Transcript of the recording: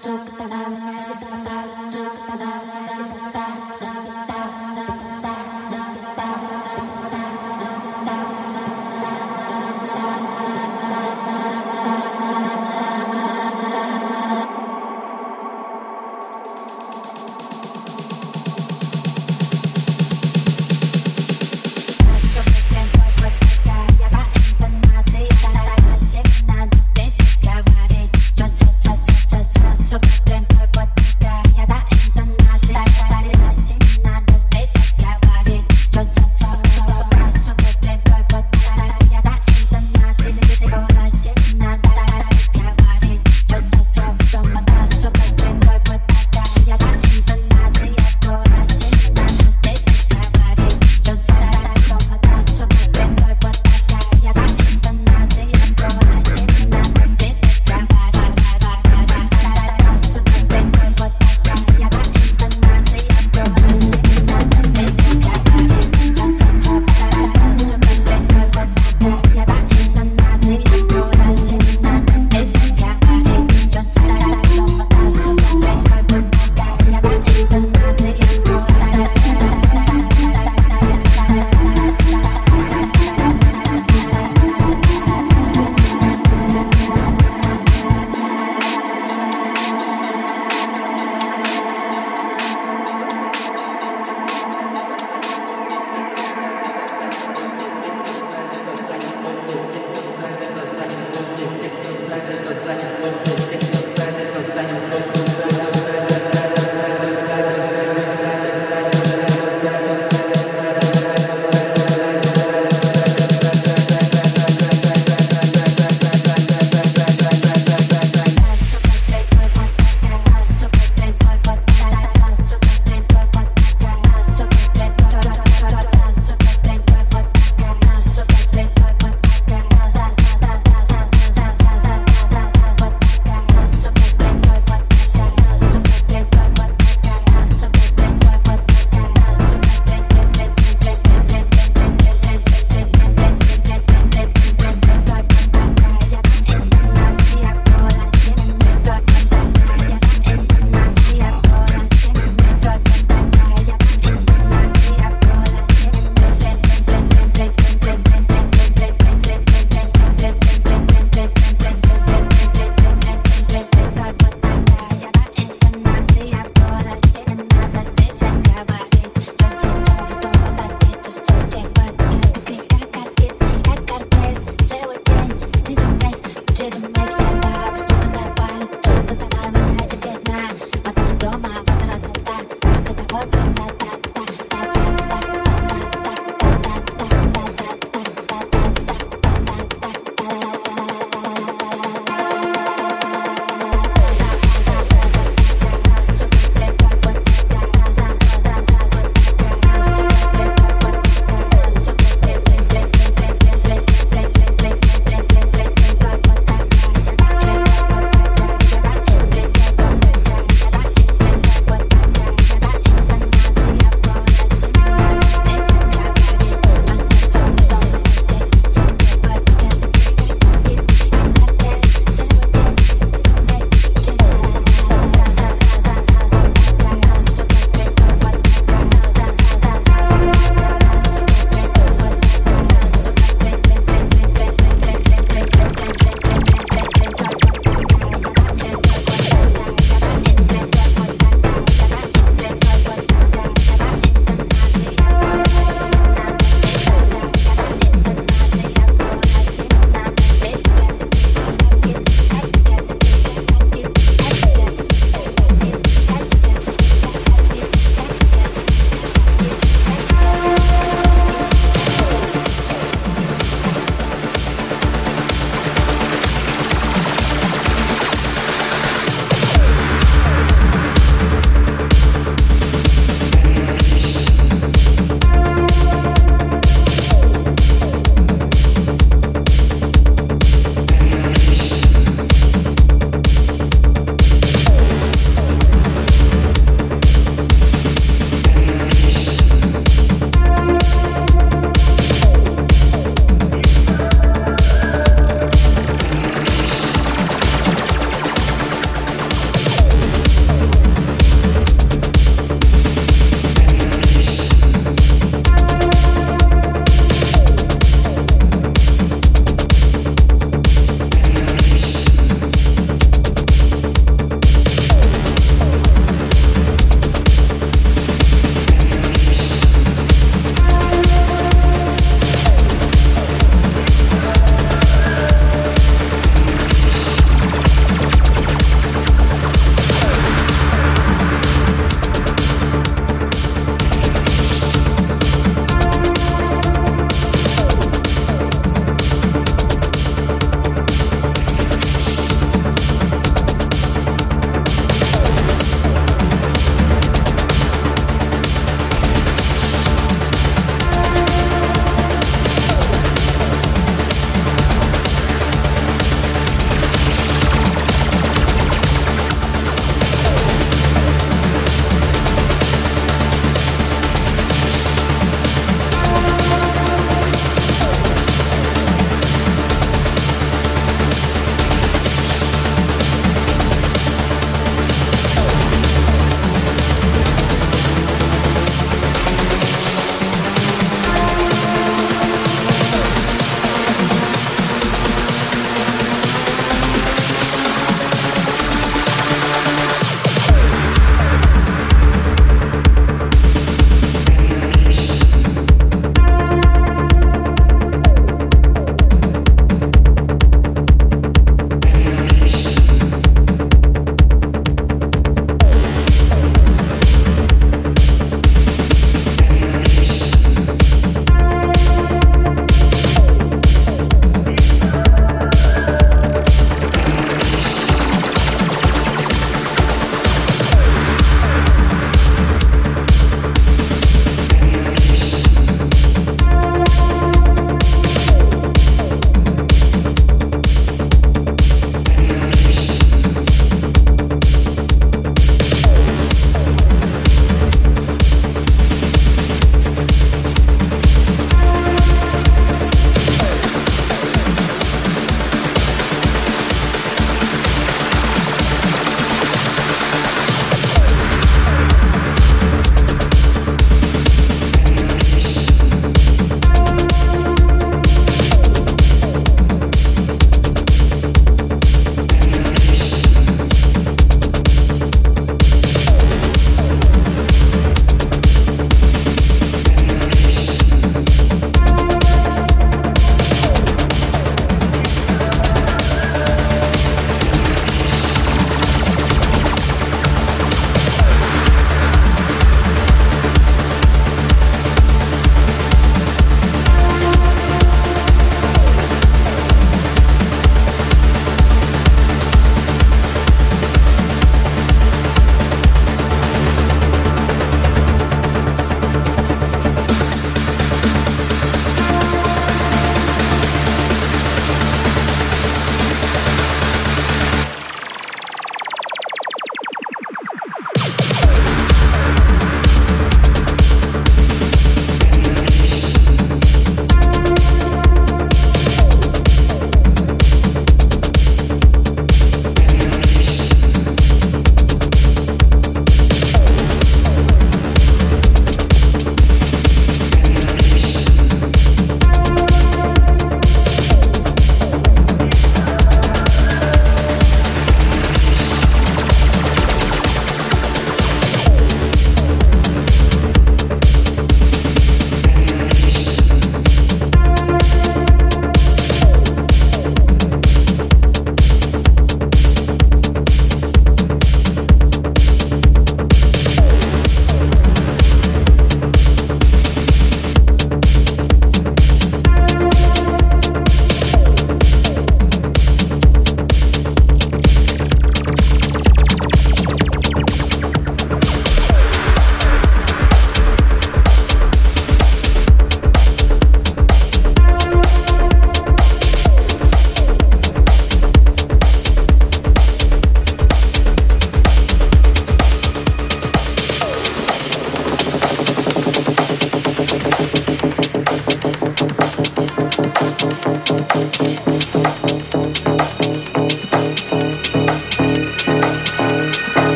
So